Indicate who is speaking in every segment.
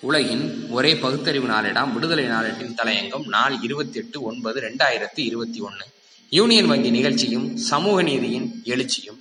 Speaker 1: உலகின் ஒரே பகுத்தறிவு நாளிடம் விடுதலை நாளேட்டின் தலையங்கம் நாள் இருபத்தி எட்டு ஒன்பது ரெண்டாயிரத்தி இருபத்தி ஒன்னு. யூனியன் வங்கி நிகழ்ச்சியும் சமூக நீதியின் எழுச்சியும்.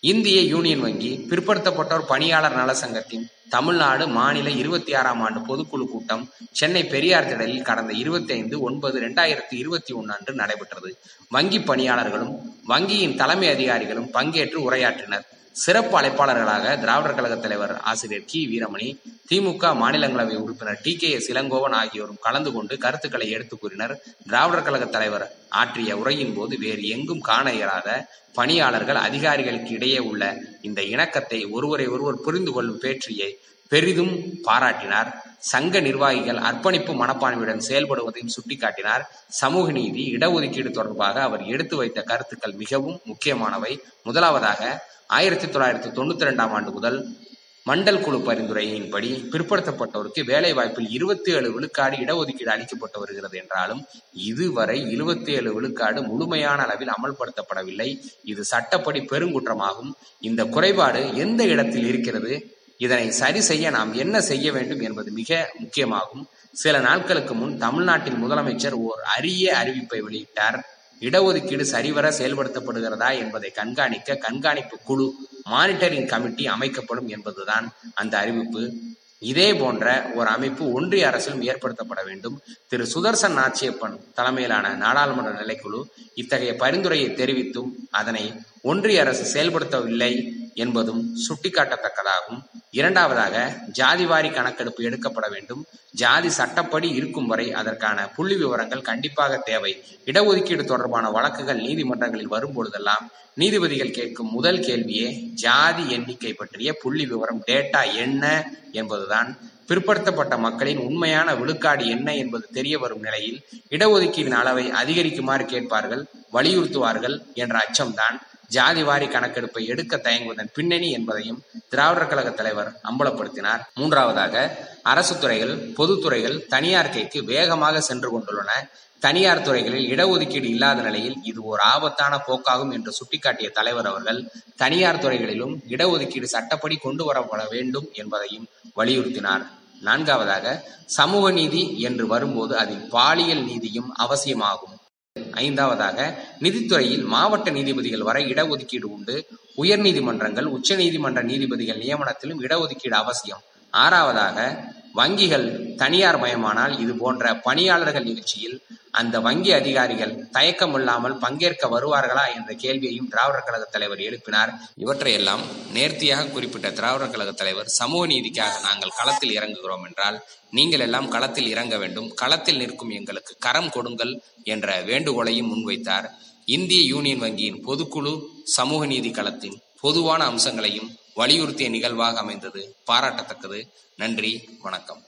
Speaker 1: இந்திய யூனியன் வங்கி பிற்படுத்தப்பட்டோர் பணியாளர் நல சங்கத்தின் தமிழ்நாடு மாநில இருபத்தி ஆறாம் ஆண்டு பொதுக்குழு கூட்டம் சென்னை பெரியார் திடலில் கடந்த இருபத்தி ஐந்து ஒன்பது இரண்டாயிரத்தி இருபத்தி ஒன்று அன்று நடைபெற்றது. வங்கி பணியாளர்களும் வங்கியின் தலைமை அதிகாரிகளும் பங்கேற்று உரையாற்றினர். சிறப்பு அழைப்பாளர்களாக திராவிடர் கழக தலைவர் ஆசிரியர் கி. வீரமணி திமுக மாநிலங்களவை உறுப்பினர் டி. கே. எஸ் இளங்கோவன் ஆகியோரும் கலந்து கொண்டு கருத்துக்களை எடுத்து கூறினர். திராவிடர் கழக தலைவர் ஆற்றிய உரையின் போது வேறு எங்கும் காண இயலாத பணியாளர்கள் அதிகாரிகளுக்கு இடையே உள்ள இந்த இணக்கத்தை ஒருவரை ஒருவர் புரிந்து கொள்ளும் பேற்றியை பெரிதும் பாராட்டினார். சங்க நிர்வாகிகள் அர்ப்பணிப்பு மனப்பான்மையுடன் செயல்படுவதையும் சுட்டிக்காட்டினார். சமூக நீதி இடஒதுக்கீடு தொடர்பாக அவர் எடுத்து வைத்த கருத்துக்கள் மிகவும் முக்கியமானவை. முதலாவதாக ஆயிரத்தி தொள்ளாயிரத்தி தொண்ணூத்தி ரெண்டாம் ஆண்டு முதல் மண்டல் குழு பரிந்துரையின்படி பிற்படுத்தப்பட்டோருக்கு வேலை வாய்ப்பில் இருபத்தி ஏழு விழுக்காடு இடஒதுக்கீடு அளிக்கப்பட்டு வருகிறது என்றாலும் இதுவரை இருபத்தி ஏழு விழுக்காடு முழுமையான அளவில் அமல்படுத்தப்படவில்லை. இது சட்டப்படி பெருங்குற்றமாகும். இந்த குறைபாடு எந்த இடத்தில் இருக்கிறது? இதனை சரி செய்ய நாம் என்ன செய்ய வேண்டும் என்பது மிக முக்கியமாகும். சில நாட்களுக்கு முன் தமிழ்நாட்டின் முதலமைச்சர் ஓர் அரிய அறிவிப்பை வெளியிட்டார். இடஒதுக்கீடு சரிவர செயல்படுத்தப்படுகிறதா என்பதை கண்காணிக்க கண்காணிப்பு குழு மானிட்டரிங் கமிட்டி அமைக்கப்படும் என்பதுதான் அந்த அறிவிப்பு. இதே போன்ற ஒரு அமைப்பு ஒன்றிய அரசிலும் ஏற்படுத்தப்பட வேண்டும். திரு. சுதர்சன் நாச்சியப்பன் தலைமையிலான நாடாளுமன்ற நிலைக்குழு இத்தகைய பரிந்துரையை தெரிவித்தும் அதனை ஒன்றிய அரசு செயல்படுத்தவில்லை என்பதும் சுட்டிக்காட்டத்தக்கதாகும். இரண்டாவதாக ஜாதிவாரி கணக்கெடுப்பு எடுக்கப்பட வேண்டும். ஜாதி சட்டப்படி இருக்கும் வரை அதற்கான புள்ளி விவரங்கள் கண்டிப்பாக தேவை. இடஒதுக்கீடு தொடர்பான வழக்குகள் நீதிமன்றங்களில் வரும்பொழுதெல்லாம் நீதிபதிகள் கேட்கும் முதல் கேள்வியே ஜாதி எண்ணிக்கை பற்றிய புள்ளி விவரம் டேட்டா என்ன என்பதுதான். பிற்படுத்தப்பட்ட மக்களின் உண்மையான விழுக்காடு என்ன என்பது தெரிய வரும் நிலையில் இடஒதுக்கீடின் அளவை அதிகரிக்குமாறு கேட்பார்கள் வலியுறுத்துவார்கள் என்ற அச்சம்தான் ஜாதிவாரி கணக்கெடுப்பை எடுக்க தயங்குவதன் பின்னணி என்பதையும் திராவிடர் கழக தலைவர் அம்பலப்படுத்தினார். மூன்றாவதாக அரசு துறைகள் பொதுத்துறைகள் தனியார் கைக்கு வேகமாக சென்று கொண்டுள்ளன. தனியார் துறைகளில் இடஒதுக்கீடு இல்லாத நிலையில் இது ஒரு ஆபத்தான போக்காகும் என்று சுட்டிக்காட்டிய தலைவர் அவர்கள் தனியார் துறைகளிலும் இடஒதுக்கீடு சட்டப்படி கொண்டு வரப்பட வேண்டும் என்பதையும் வலியுறுத்தினார். நான்காவதாக சமூக நீதி என்று வரும்போது அதில் பாலியல் நீதியும் அவசியமாகும். ஐந்தாவதாக நிதித்துறையில் மாவட்ட நீதிபதிகள் வரை இடஒதுக்கீடு உண்டு. உயர் நீதிமன்றங்கள் உச்ச நீதிமன்ற நீதிபதிகள் நியமனத்திலும் இடஒதுக்கீடு அவசியம். ஆறாவதாக வங்கிகள் தனியார் மயமானால் இது போன்ற பணியாளர்கள் நிகழ்ச்சியில் அந்த வங்கி அதிகாரிகள் தயக்கம் இல்லாமல் பங்கேற்க வருவார்களா என்ற கேள்வியையும் திராவிடர் கழக தலைவர் எழுப்பினார். இவற்றையெல்லாம் நேர்த்தியாக குறிப்பிட்ட திராவிடர் கழக தலைவர் சமூக நீதிக்காக நாங்கள் களத்தில் இறங்குகிறோம் என்றால் நீங்கள் எல்லாம் களத்தில் இறங்க வேண்டும் களத்தில் நிற்கும் எங்களுக்கு கரம் கொடுங்கள் என்ற வேண்டுகோளையும் முன்வைத்தார். இந்திய யூனியன் வங்கியின் பொதுக்குழு சமூக நீதி களத்தின் பொதுவான அம்சங்களையும் வலியுறுத்திய நிகழ்வாக அமைந்தது. பாராட்டத்தக்கது. நன்றி. வணக்கம்.